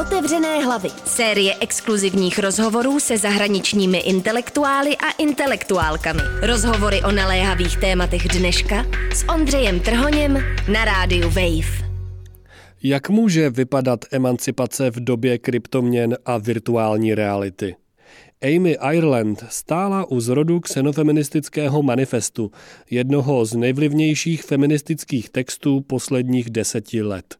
Otevřené hlavy. Série exkluzivních rozhovorů se zahraničními intelektuály a intelektuálkami. Rozhovory o naléhavých tématech dneška s Ondřejem Trhoněm na rádiu Wave. Jak může vypadat emancipace v době kryptoměn a virtuální reality? Amy Ireland stála u zrodu xenofeministického manifestu, jednoho z nejvlivnějších feministických textů posledních deseti let.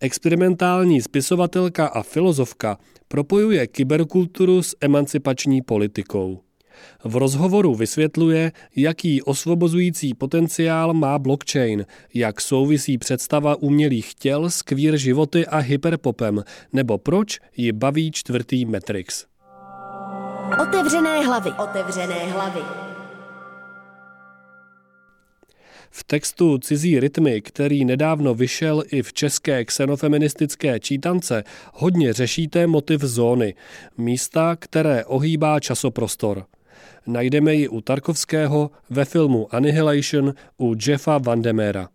Experimentální spisovatelka a filozofka propojuje kyberkulturu s emancipační politikou. V rozhovoru vysvětluje, jaký osvobozující potenciál má blockchain, jak souvisí představa umělých těl s queer životy a hyperpopem, nebo proč ji baví čtvrtý Matrix. Otevřené hlavy. Otevřené hlavy. V textu Cizí rytmy, který nedávno vyšel i v české xenofeministické čítance, hodně řešíte motiv zóny, místa, které ohýbá časoprostor. Najdeme ji u Tarkovského, ve filmu Annihilation, u Jeffa Vandemera.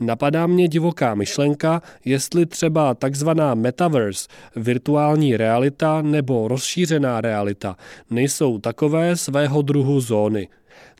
Napadá mě divoká myšlenka, jestli třeba takzvaná metaverse, virtuální realita nebo rozšířená realita nejsou takové svého druhu zóny.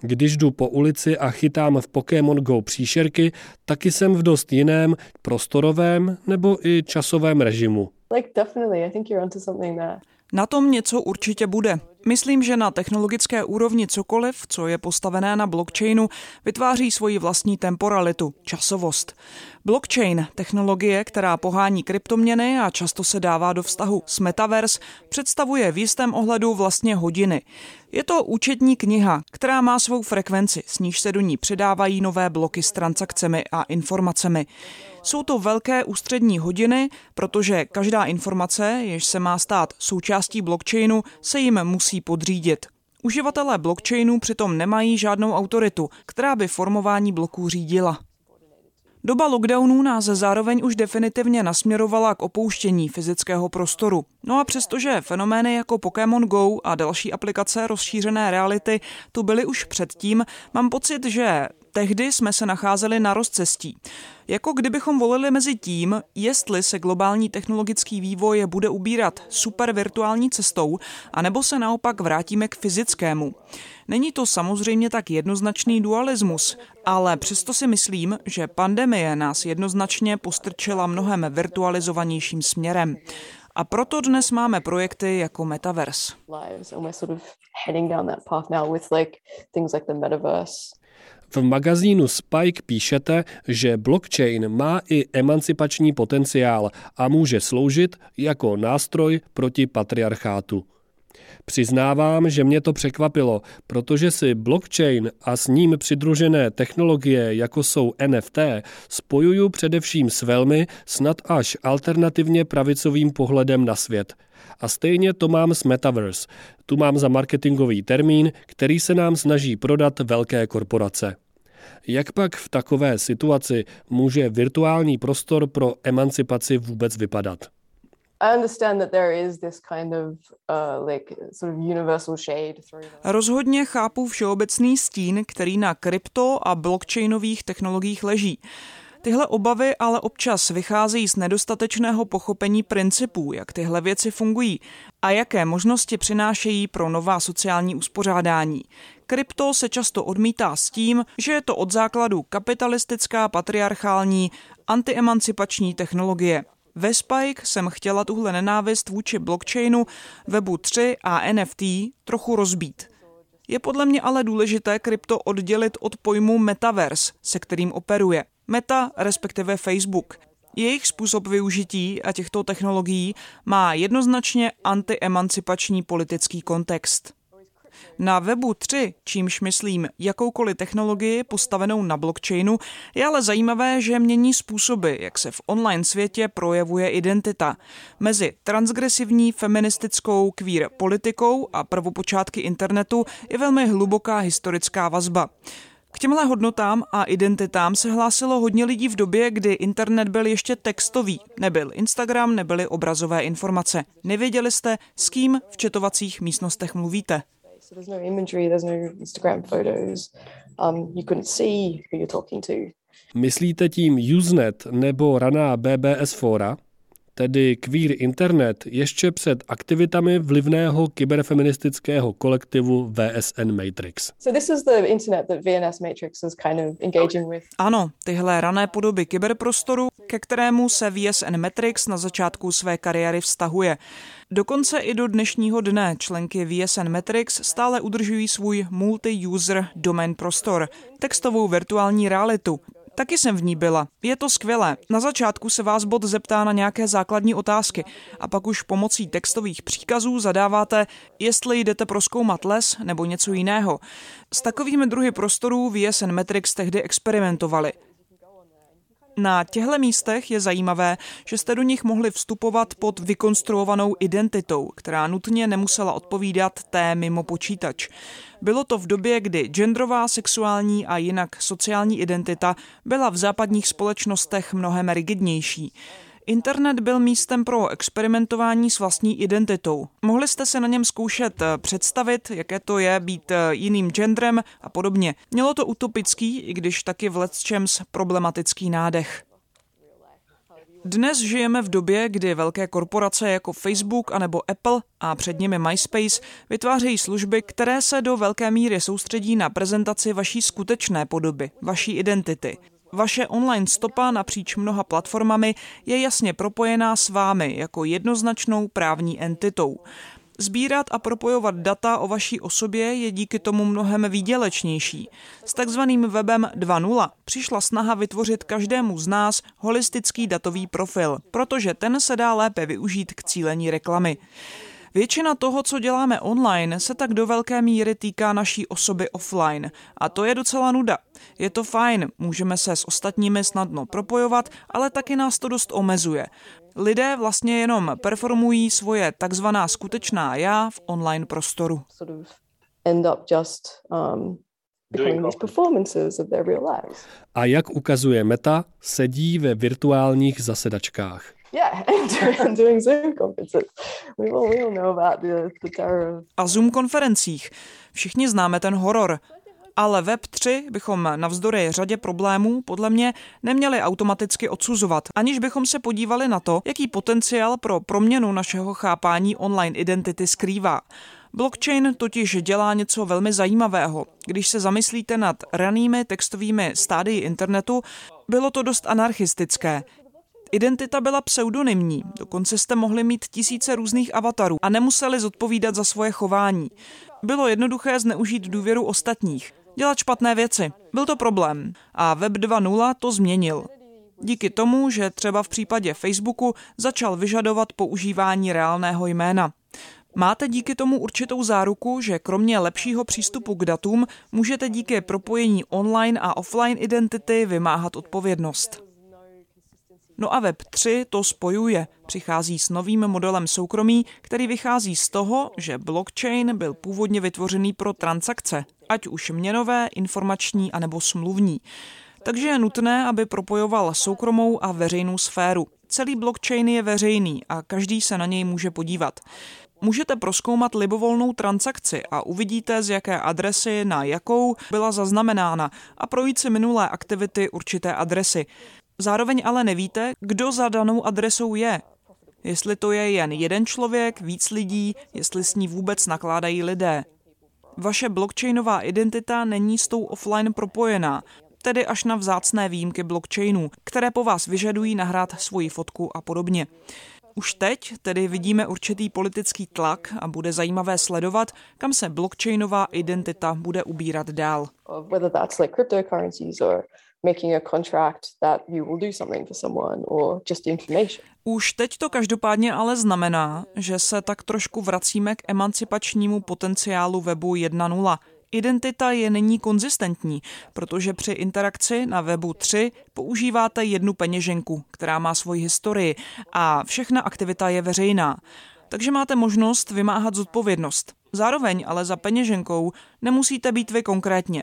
Když jdu po ulici a chytám v Pokémon Go příšerky, taky jsem v dost jiném prostorovém nebo i časovém režimu. Like definitely, I think you're onto something there. Na tom něco určitě bude. Myslím, že na technologické úrovni cokoliv, co je postavené na blockchainu, vytváří svoji vlastní temporalitu, časovost. Blockchain, technologie, která pohání kryptoměny a často se dává do vztahu s metaverse, představuje v jistém ohledu vlastně hodiny. Je to účetní kniha, která má svou frekvenci, s níž se do ní přidávají nové bloky s transakcemi a informacemi. Jsou to velké ústřední hodiny, protože každá informace, jež se má stát součástí blockchainu, se jim musí podřídit. Uživatelé blockchainu přitom nemají žádnou autoritu, která by formování bloků řídila. Doba lockdownů nás zároveň už definitivně nasměrovala k opouštění fyzického prostoru. No a přestože fenomény jako Pokémon Go a další aplikace rozšířené reality tu byly už předtím, mám pocit, že tehdy jsme se nacházeli na rozcestí. Jako kdybychom volili mezi tím, jestli se globální technologický vývoj bude ubírat super virtuální cestou, anebo se naopak vrátíme k fyzickému. Není to samozřejmě tak jednoznačný dualismus, ale přesto si myslím, že pandemie nás jednoznačně postrčila mnohem virtualizovanějším směrem. A proto dnes máme projekty jako Metaverse. V magazínu Spike píšete, že blockchain má i emancipační potenciál a může sloužit jako nástroj proti patriarchátu. Přiznávám, že mě to překvapilo, protože si blockchain a s ním přidružené technologie, jako jsou NFT, spojuju především s velmi, snad až alternativně pravicovým pohledem na svět. A stejně to mám s Metaverse. Tu mám za marketingový termín, který se nám snaží prodat velké korporace. Jak pak v takové situaci může virtuální prostor pro emancipaci vůbec vypadat? Rozhodně chápu všeobecný stín, který na krypto a blockchainových technologiích leží. Tyhle obavy ale občas vycházejí z nedostatečného pochopení principů, jak tyhle věci fungují a jaké možnosti přinášejí pro nová sociální uspořádání. Krypto se často odmítá s tím, že je to od základu kapitalistická, patriarchální, antiemancipační technologie. Ve Spike jsem chtěla tuhle nenávist vůči blockchainu, webu 3 a NFT trochu rozbít. Je podle mě ale důležité krypto oddělit od pojmu metaverse, se kterým operuje. Meta, respektive Facebook. Jejich způsob využití a těchto technologií má jednoznačně antiemancipační politický kontext. Na webu 3, čímž myslím jakoukoliv technologii postavenou na blockchainu, je ale zajímavé, že mění způsoby, jak se v online světě projevuje identita. Mezi transgresivní feministickou queer politikou a prvopočátky internetu je velmi hluboká historická vazba. K těmhle hodnotám a identitám se hlásilo hodně lidí v době, kdy internet byl ještě textový. Nebyl Instagram, nebyly obrazové informace. Nevěděli jste, s kým v četovacích místnostech mluvíte. So there's no imagery, there's no Instagram photos. Um, you couldn't see who you're talking to. Myslíte tím Usenet nebo raná BBS fora? Tedy Queer Internet, ještě před aktivitami vlivného kyberfeministického kolektivu VSN Matrix. So this is the internet that VNS Matrix is kind of engaging with. Ano, tyhle rané podoby kyberprostoru, ke kterému se VSN Matrix na začátku své kariéry vztahuje. Dokonce i do dnešního dne členky VSN Matrix stále udržují svůj multi-user domain prostor, textovou virtuální realitu, Taky jsem v ní byla. Je to skvělé. Na začátku se vás bot zeptá na nějaké základní otázky a pak už pomocí textových příkazů zadáváte, jestli jdete proskoumat les nebo něco jiného. S takovými druhy prostorů VSN Matrix tehdy experimentovali. Na těchto místech je zajímavé, že jste do nich mohli vstupovat pod vykonstruovanou identitou, která nutně nemusela odpovídat té mimo počítač. Bylo to v době, kdy genderová, sexuální a jinak sociální identita byla v západních společnostech mnohem rigidnější. Internet byl místem pro experimentování s vlastní identitou. Mohli jste se na něm zkoušet eh, představit, jaké to je být eh, jiným genderem a podobně. Mělo to utopický, i když taky v Let's problematický nádech. Dnes žijeme v době, kdy velké korporace jako Facebook anebo Apple a před nimi MySpace vytvářejí služby, které se do velké míry soustředí na prezentaci vaší skutečné podoby, vaší identity. Vaše online stopa napříč mnoha platformami je jasně propojená s vámi jako jednoznačnou právní entitou. Sbírat a propojovat data o vaší osobě je díky tomu mnohem výdělečnější. S takzvaným webem 2.0 přišla snaha vytvořit každému z nás holistický datový profil, protože ten se dá lépe využít k cílení reklamy. Většina toho, co děláme online, se tak do velké míry týká naší osoby offline. A to je docela nuda. Je to fajn, můžeme se s ostatními snadno propojovat, ale taky nás to dost omezuje. Lidé vlastně jenom performují svoje takzvaná skutečná já v online prostoru. Um, A jak ukazuje Meta, sedí ve virtuálních zasedačkách. A Zoom konferencích. Všichni známe ten horor. Ale Web 3 bychom navzdory řadě problémů podle mě neměli automaticky odsuzovat, aniž bychom se podívali na to, jaký potenciál pro proměnu našeho chápání online identity skrývá. Blockchain totiž dělá něco velmi zajímavého. Když se zamyslíte nad ranými textovými stádii internetu, bylo to dost anarchistické. Identita byla pseudonymní, dokonce jste mohli mít tisíce různých avatarů a nemuseli zodpovídat za svoje chování. Bylo jednoduché zneužít důvěru ostatních, dělat špatné věci. Byl to problém a Web 2.0 to změnil. Díky tomu, že třeba v případě Facebooku začal vyžadovat používání reálného jména. Máte díky tomu určitou záruku, že kromě lepšího přístupu k datům můžete díky propojení online a offline identity vymáhat odpovědnost. No a Web3 to spojuje. Přichází s novým modelem soukromí, který vychází z toho, že blockchain byl původně vytvořený pro transakce, ať už měnové, informační anebo smluvní. Takže je nutné, aby propojoval soukromou a veřejnou sféru. Celý blockchain je veřejný a každý se na něj může podívat. Můžete proskoumat libovolnou transakci a uvidíte, z jaké adresy na jakou byla zaznamenána a projít si minulé aktivity určité adresy. Zároveň ale nevíte, kdo za danou adresou je. Jestli to je jen jeden člověk, víc lidí, jestli s ní vůbec nakládají lidé. Vaše blockchainová identita není s tou offline propojená, tedy až na vzácné výjimky blockchainů, které po vás vyžadují nahrát svoji fotku a podobně. Už teď tedy vidíme určitý politický tlak a bude zajímavé sledovat, kam se blockchainová identita bude ubírat dál making a contract that you will do something for someone or just information. Už teď to každopádně ale znamená, že se tak trošku vracíme k emancipačnímu potenciálu webu 1.0. Identita je není konzistentní, protože při interakci na webu 3 používáte jednu peněženku, která má svoji historii a všechna aktivita je veřejná. Takže máte možnost vymáhat zodpovědnost. Zároveň ale za peněženkou nemusíte být vy konkrétně.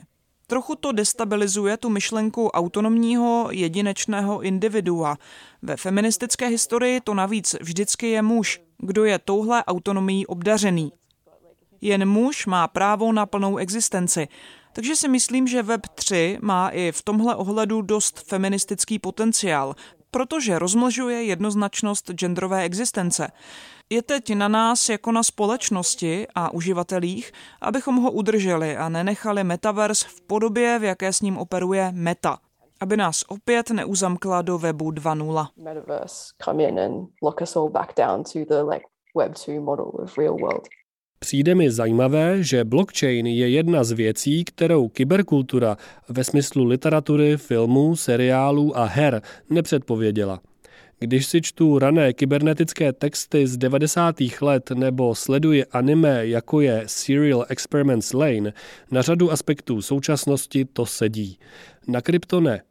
Trochu to destabilizuje tu myšlenku autonomního jedinečného individua. Ve feministické historii to navíc vždycky je muž, kdo je touhle autonomií obdařený. Jen muž má právo na plnou existenci. Takže si myslím, že Web 3 má i v tomhle ohledu dost feministický potenciál, protože rozmlžuje jednoznačnost genderové existence. Je teď na nás jako na společnosti a uživatelích, abychom ho udrželi a nenechali metaverse v podobě, v jaké s ním operuje Meta aby nás opět neuzamkla do webu 2.0. Přijde mi zajímavé, že blockchain je jedna z věcí, kterou kyberkultura ve smyslu literatury, filmů, seriálů a her nepředpověděla. Když si čtu rané kybernetické texty z 90. let nebo sleduji anime, jako je Serial Experiments Lane, na řadu aspektů současnosti to sedí. Na krypto ne.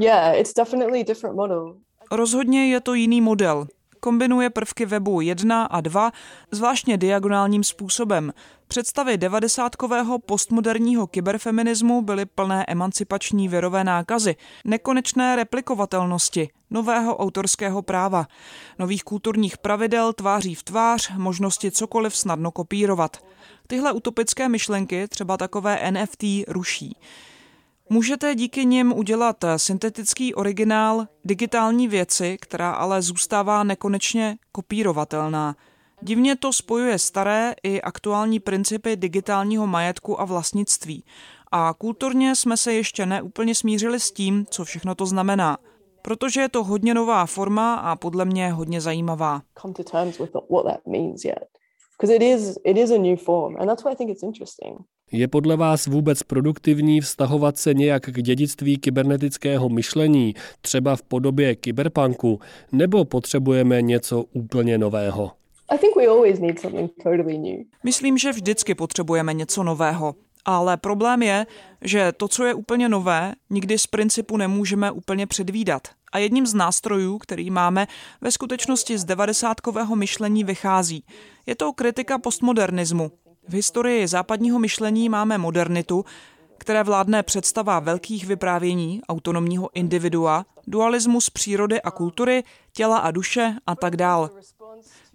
Yeah, it's definitely different model. Rozhodně je to jiný model. Kombinuje prvky webu 1 a 2 zvláštně diagonálním způsobem. Představy devadesátkového postmoderního kyberfeminismu byly plné emancipační věrové nákazy, nekonečné replikovatelnosti, nového autorského práva, nových kulturních pravidel tváří v tvář, možnosti cokoliv snadno kopírovat. Tyhle utopické myšlenky, třeba takové NFT, ruší. Můžete díky nim udělat syntetický originál digitální věci, která ale zůstává nekonečně kopírovatelná. Divně to spojuje staré i aktuální principy digitálního majetku a vlastnictví. A kulturně jsme se ještě neúplně smířili s tím, co všechno to znamená. Protože je to hodně nová forma a podle mě hodně zajímavá. Because it is, it is a new form, and that's why I think it's interesting. Je podle vás vůbec produktivní vztahovat se nějak k dědictví kybernetického myšlení, třeba v podobě kyberpunku, nebo potřebujeme něco úplně nového? Myslím, že vždycky potřebujeme něco nového. Ale problém je, že to, co je úplně nové, nikdy z principu nemůžeme úplně předvídat. A jedním z nástrojů, který máme, ve skutečnosti z devadesátkového myšlení vychází. Je to kritika postmodernismu, v historii západního myšlení máme modernitu, které vládne představa velkých vyprávění, autonomního individua, dualismus přírody a kultury, těla a duše a tak dál.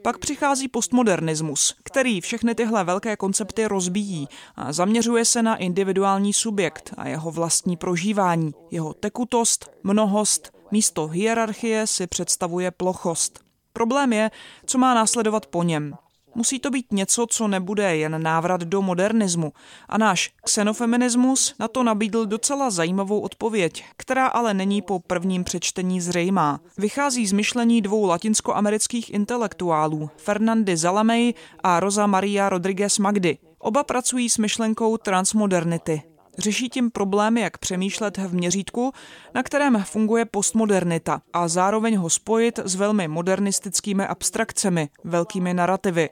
Pak přichází postmodernismus, který všechny tyhle velké koncepty rozbíjí a zaměřuje se na individuální subjekt a jeho vlastní prožívání, jeho tekutost, mnohost, místo hierarchie si představuje plochost. Problém je, co má následovat po něm. Musí to být něco, co nebude jen návrat do modernismu. A náš xenofeminismus na to nabídl docela zajímavou odpověď, která ale není po prvním přečtení zřejmá. Vychází z myšlení dvou latinskoamerických intelektuálů, Fernandy Zalamej a Rosa Maria Rodriguez Magdy. Oba pracují s myšlenkou transmodernity, Řeší tím problém, jak přemýšlet v měřítku, na kterém funguje postmodernita a zároveň ho spojit s velmi modernistickými abstrakcemi, velkými narrativy.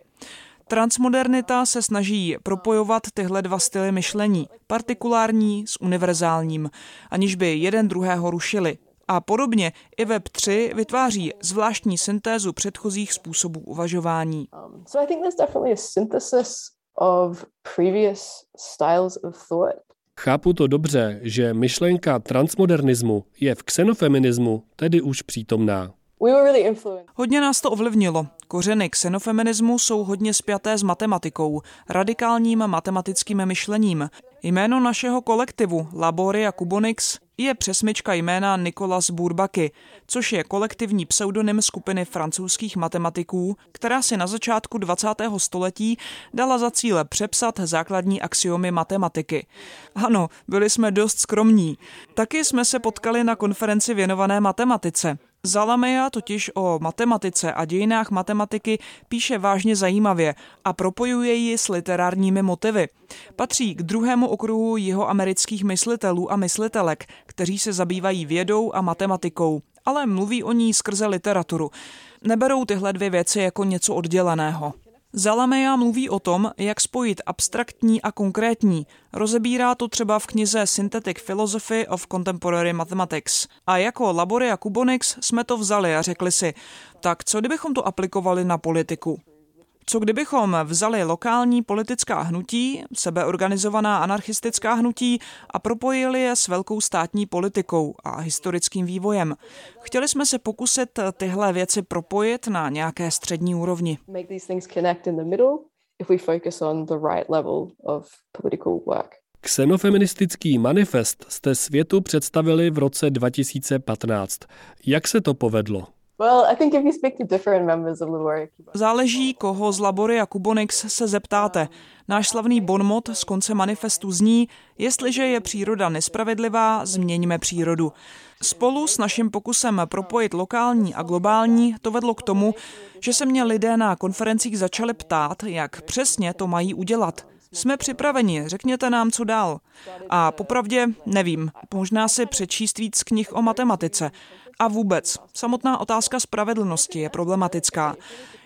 Transmodernita se snaží propojovat tyhle dva styly myšlení, partikulární s univerzálním, aniž by jeden druhého rušili. A podobně i Web3 vytváří zvláštní syntézu předchozích způsobů uvažování. Um, so I think there's definitely a synthesis of previous styles of thought Chápu to dobře, že myšlenka transmodernismu je v xenofeminismu tedy už přítomná. Hodně nás to ovlivnilo. Kořeny xenofeminismu jsou hodně spjaté s matematikou, radikálním matematickým myšlením. Jméno našeho kolektivu Laboria Kubonix je přesmička jména Nicolas Bourbaki, což je kolektivní pseudonym skupiny francouzských matematiků, která si na začátku 20. století dala za cíle přepsat základní axiomy matematiky. Ano, byli jsme dost skromní. Taky jsme se potkali na konferenci věnované matematice. Zalameja totiž o matematice a dějinách matematiky píše vážně zajímavě a propojuje ji s literárními motivy. Patří k druhému okruhu jeho amerických myslitelů a myslitelek, kteří se zabývají vědou a matematikou, ale mluví o ní skrze literaturu. Neberou tyhle dvě věci jako něco odděleného. Zalameja mluví o tom, jak spojit abstraktní a konkrétní. Rozebírá to třeba v knize Synthetic Philosophy of Contemporary Mathematics. A jako Laboria Kubonix jsme to vzali a řekli si, tak co kdybychom to aplikovali na politiku? Co kdybychom vzali lokální politická hnutí, sebeorganizovaná anarchistická hnutí a propojili je s velkou státní politikou a historickým vývojem? Chtěli jsme se pokusit tyhle věci propojit na nějaké střední úrovni. Xenofeministický manifest jste světu představili v roce 2015. Jak se to povedlo? Záleží, koho z Labory a Kubonix se zeptáte. Náš slavný bonmot z konce manifestu zní, jestliže je příroda nespravedlivá, změňme přírodu. Spolu s naším pokusem propojit lokální a globální to vedlo k tomu, že se mě lidé na konferencích začali ptát, jak přesně to mají udělat. Jsme připraveni, řekněte nám, co dál. A popravdě nevím, možná si přečíst víc knih o matematice. A vůbec, samotná otázka spravedlnosti je problematická.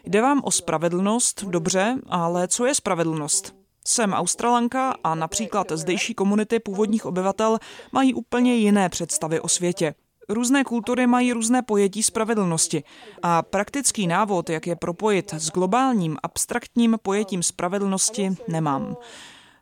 Jde vám o spravedlnost, dobře, ale co je spravedlnost? Jsem Australanka a například zdejší komunity původních obyvatel mají úplně jiné představy o světě. Různé kultury mají různé pojetí spravedlnosti a praktický návod, jak je propojit s globálním abstraktním pojetím spravedlnosti, nemám.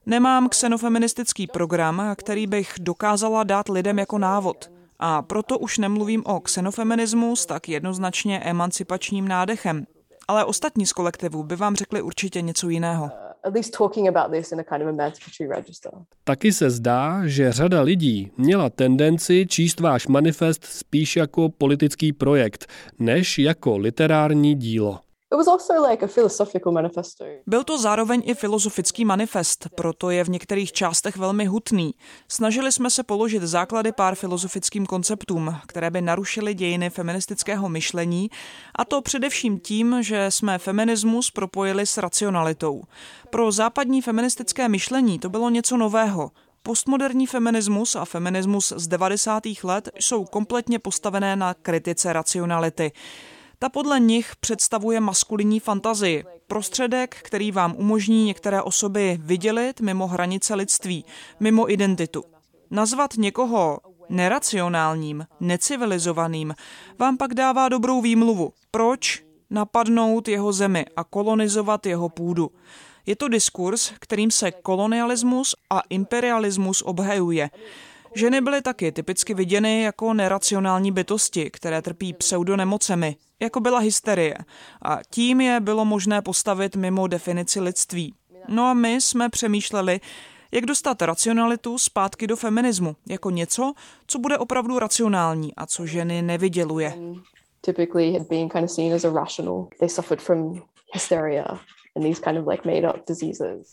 Nemám xenofeministický program, který bych dokázala dát lidem jako návod. A proto už nemluvím o xenofeminismu s tak jednoznačně emancipačním nádechem. Ale ostatní z kolektivu by vám řekli určitě něco jiného at least talking about this in a kind of emancipatory register. Taky se zdá, že řada lidí měla tendenci číst váš manifest spíš jako politický projekt, než jako literární dílo. Byl to zároveň i filozofický manifest, proto je v některých částech velmi hutný. Snažili jsme se položit základy pár filozofickým konceptům, které by narušily dějiny feministického myšlení, a to především tím, že jsme feminismus propojili s racionalitou. Pro západní feministické myšlení to bylo něco nového. Postmoderní feminismus a feminismus z 90. let jsou kompletně postavené na kritice racionality. Ta podle nich představuje maskulinní fantazii, prostředek, který vám umožní některé osoby vydělit mimo hranice lidství, mimo identitu. Nazvat někoho neracionálním, necivilizovaným vám pak dává dobrou výmluvu. Proč napadnout jeho zemi a kolonizovat jeho půdu? Je to diskurs, kterým se kolonialismus a imperialismus obhajuje. Ženy byly taky typicky viděny jako neracionální bytosti, které trpí pseudonemocemi, jako byla hysterie. A tím je bylo možné postavit mimo definici lidství. No a my jsme přemýšleli, jak dostat racionalitu zpátky do feminismu, jako něco, co bude opravdu racionální a co ženy nevyděluje. Typically had been kind of seen as irrational. They suffered from hysteria.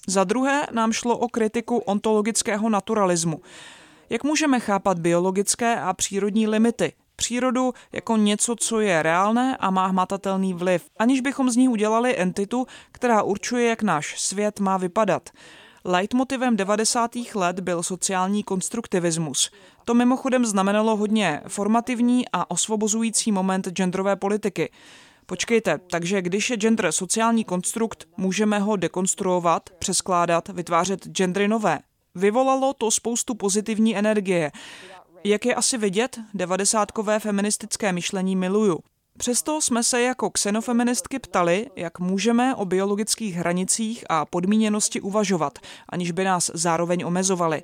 Za druhé nám šlo o kritiku ontologického naturalismu. Jak můžeme chápat biologické a přírodní limity, přírodu jako něco, co je reálné a má hmatatelný vliv, aniž bychom z ní udělali entitu, která určuje, jak náš svět má vypadat. Leitmotivem 90. let byl sociální konstruktivismus. To mimochodem znamenalo hodně formativní a osvobozující moment genderové politiky. Počkejte, takže když je gender sociální konstrukt, můžeme ho dekonstruovat, přeskládat, vytvářet gendry nové. Vyvolalo to spoustu pozitivní energie. Jak je asi vidět, devadesátkové feministické myšlení miluju. Přesto jsme se jako xenofeministky ptali, jak můžeme o biologických hranicích a podmíněnosti uvažovat, aniž by nás zároveň omezovali.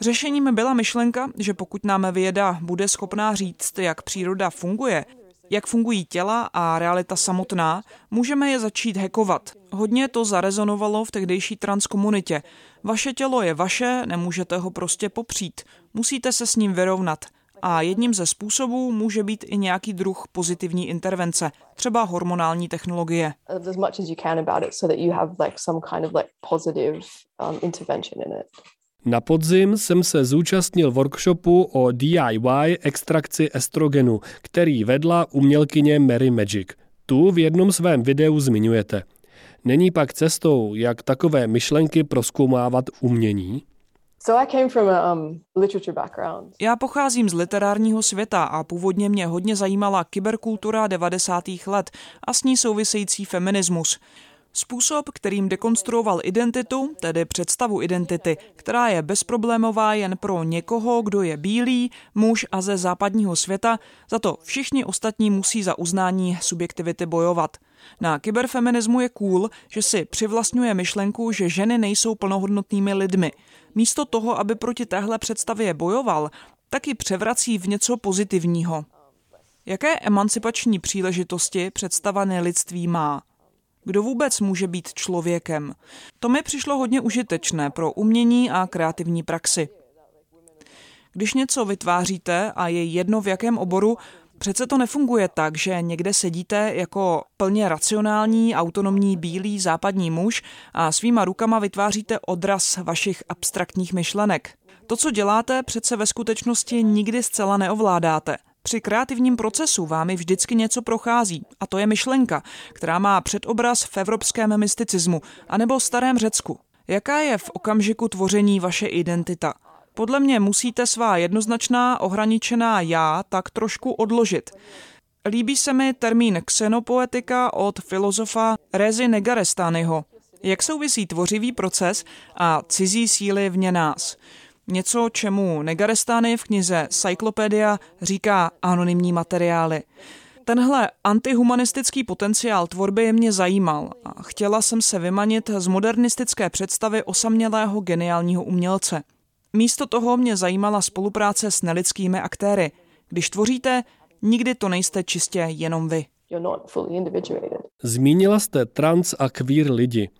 Řešením byla myšlenka, že pokud nám věda bude schopná říct, jak příroda funguje, jak fungují těla a realita samotná, můžeme je začít hekovat. Hodně to zarezonovalo v tehdejší transkomunitě. Vaše tělo je vaše, nemůžete ho prostě popřít. Musíte se s ním vyrovnat. A jedním ze způsobů může být i nějaký druh pozitivní intervence, třeba hormonální technologie. Na podzim jsem se zúčastnil workshopu o DIY extrakci estrogenu, který vedla umělkyně Mary Magic. Tu v jednom svém videu zmiňujete. Není pak cestou, jak takové myšlenky proskoumávat umění? Um, Já pocházím z literárního světa a původně mě hodně zajímala kyberkultura 90. let a s ní související feminismus. Způsob, kterým dekonstruoval identitu, tedy představu identity, která je bezproblémová jen pro někoho, kdo je bílý, muž a ze západního světa, za to všichni ostatní musí za uznání subjektivity bojovat. Na kyberfeminismu je cool, že si přivlastňuje myšlenku, že ženy nejsou plnohodnotnými lidmi. Místo toho, aby proti téhle představě bojoval, taky převrací v něco pozitivního. Jaké emancipační příležitosti představa lidství má? Kdo vůbec může být člověkem? To mi přišlo hodně užitečné pro umění a kreativní praxi. Když něco vytváříte a je jedno v jakém oboru, Přece to nefunguje tak, že někde sedíte jako plně racionální, autonomní bílý západní muž a svýma rukama vytváříte odraz vašich abstraktních myšlenek. To, co děláte, přece ve skutečnosti nikdy zcela neovládáte. Při kreativním procesu vámi vždycky něco prochází, a to je myšlenka, která má předobraz v evropském mysticismu anebo starém Řecku. Jaká je v okamžiku tvoření vaše identita? Podle mě musíte svá jednoznačná ohraničená já tak trošku odložit. Líbí se mi termín xenopoetika od filozofa Rezi Negarestányho. Jak souvisí tvořivý proces a cizí síly vně nás? Něco, čemu Negarestány v knize Cyclopedia říká anonymní materiály. Tenhle antihumanistický potenciál tvorby mě zajímal a chtěla jsem se vymanit z modernistické představy osamělého geniálního umělce. Místo toho mě zajímala spolupráce s nelidskými aktéry. Když tvoříte, nikdy to nejste čistě jenom vy. Zmínila jste trans a queer lidi.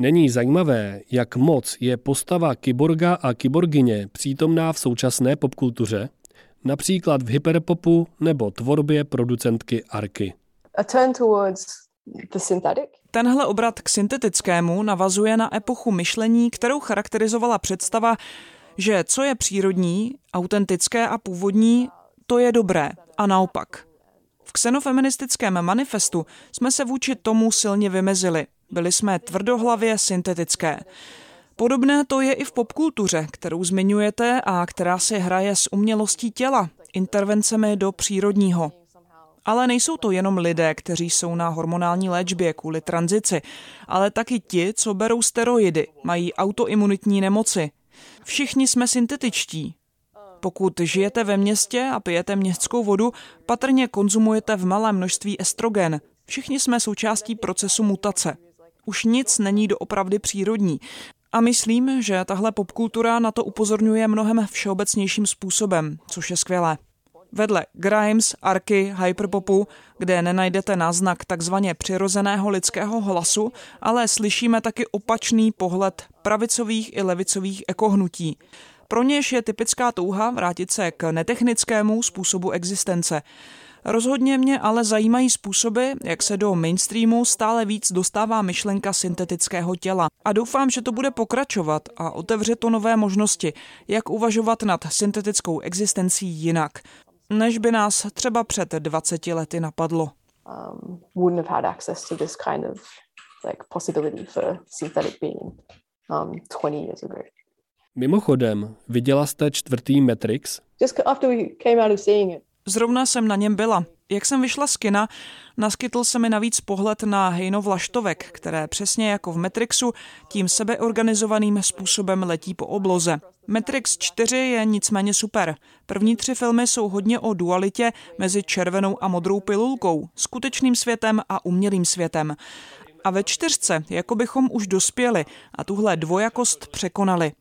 Není zajímavé, jak moc je postava kyborga a kyborgyně přítomná v současné popkultuře? Například v hyperpopu nebo tvorbě producentky Arky. Tenhle obrat k syntetickému navazuje na epochu myšlení, kterou charakterizovala představa, že co je přírodní, autentické a původní, to je dobré a naopak. V xenofeministickém manifestu jsme se vůči tomu silně vymezili. Byli jsme tvrdohlavě syntetické. Podobné to je i v popkultuře, kterou zmiňujete a která si hraje s umělostí těla, intervencemi do přírodního. Ale nejsou to jenom lidé, kteří jsou na hormonální léčbě kvůli tranzici, ale taky ti, co berou steroidy, mají autoimunitní nemoci, Všichni jsme syntetičtí. Pokud žijete ve městě a pijete městskou vodu, patrně konzumujete v malém množství estrogen. Všichni jsme součástí procesu mutace. Už nic není doopravdy přírodní. A myslím, že tahle popkultura na to upozorňuje mnohem všeobecnějším způsobem, což je skvělé. Vedle Grimes, Arky, Hyperpopu, kde nenajdete náznak takzvaně přirozeného lidského hlasu, ale slyšíme taky opačný pohled pravicových i levicových ekohnutí. Pro něž je typická touha vrátit se k netechnickému způsobu existence. Rozhodně mě ale zajímají způsoby, jak se do mainstreamu stále víc dostává myšlenka syntetického těla. A doufám, že to bude pokračovat a otevře to nové možnosti, jak uvažovat nad syntetickou existencí jinak než by nás třeba před 20 lety napadlo. Um, wouldn't have had access to this kind of like possibility for synthetic being um, 20 years ago. Mimochodem, viděla jste čtvrtý Matrix? Just after we came out of seeing it. Zrovna jsem na něm byla. Jak jsem vyšla z kina, naskytl se mi navíc pohled na hejno vlaštovek, které přesně jako v Matrixu tím sebeorganizovaným způsobem letí po obloze. Matrix 4 je nicméně super. První tři filmy jsou hodně o dualitě mezi červenou a modrou pilulkou, skutečným světem a umělým světem. A ve čtyřce, jako bychom už dospěli a tuhle dvojakost překonali.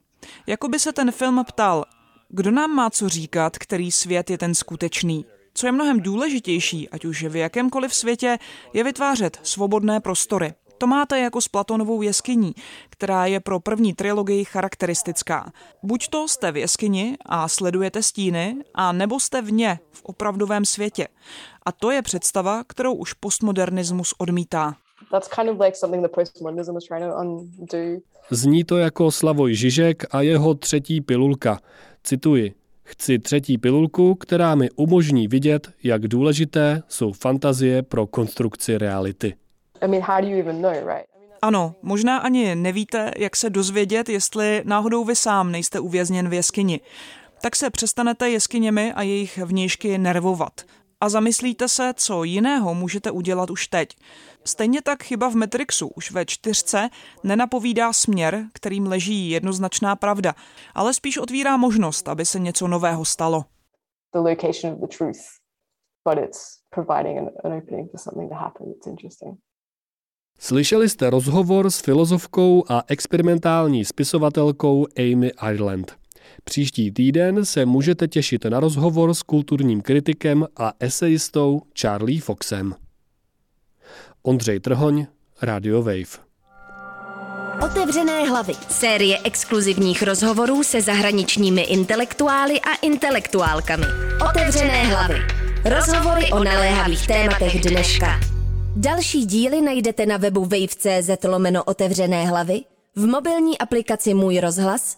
Jako by se ten film ptal, kdo nám má co říkat, který svět je ten skutečný? Co je mnohem důležitější, ať už v jakémkoliv světě, je vytvářet svobodné prostory. To máte jako s Platonovou jeskyní, která je pro první trilogii charakteristická. Buď to jste v jeskyni a sledujete stíny, a nebo jste vně, v opravdovém světě. A to je představa, kterou už postmodernismus odmítá. Zní to jako Slavoj Žižek a jeho třetí pilulka. Cituji. Chci třetí pilulku, která mi umožní vidět, jak důležité jsou fantazie pro konstrukci reality. Ano, možná ani nevíte, jak se dozvědět, jestli náhodou vy sám nejste uvězněn v jeskyni. Tak se přestanete jeskyněmi a jejich vnějšky nervovat. A zamyslíte se, co jiného můžete udělat už teď. Stejně tak chyba v Matrixu už ve čtyřce nenapovídá směr, kterým leží jednoznačná pravda, ale spíš otvírá možnost, aby se něco nového stalo. The location of the truth, but it's providing an, an opening for something to happen. It's interesting. Slyšeli jste rozhovor s filozofkou a experimentální spisovatelkou Amy Ireland. Příští týden se můžete těšit na rozhovor s kulturním kritikem a esejistou Charlie Foxem. Ondřej Trhoň, Radio Wave. Otevřené hlavy. Série exkluzivních rozhovorů se zahraničními intelektuály a intelektuálkami. Otevřené hlavy. Rozhovory o naléhavých tématech dneška. Další díly najdete na webu wave.cz lomeno otevřené hlavy, v mobilní aplikaci Můj rozhlas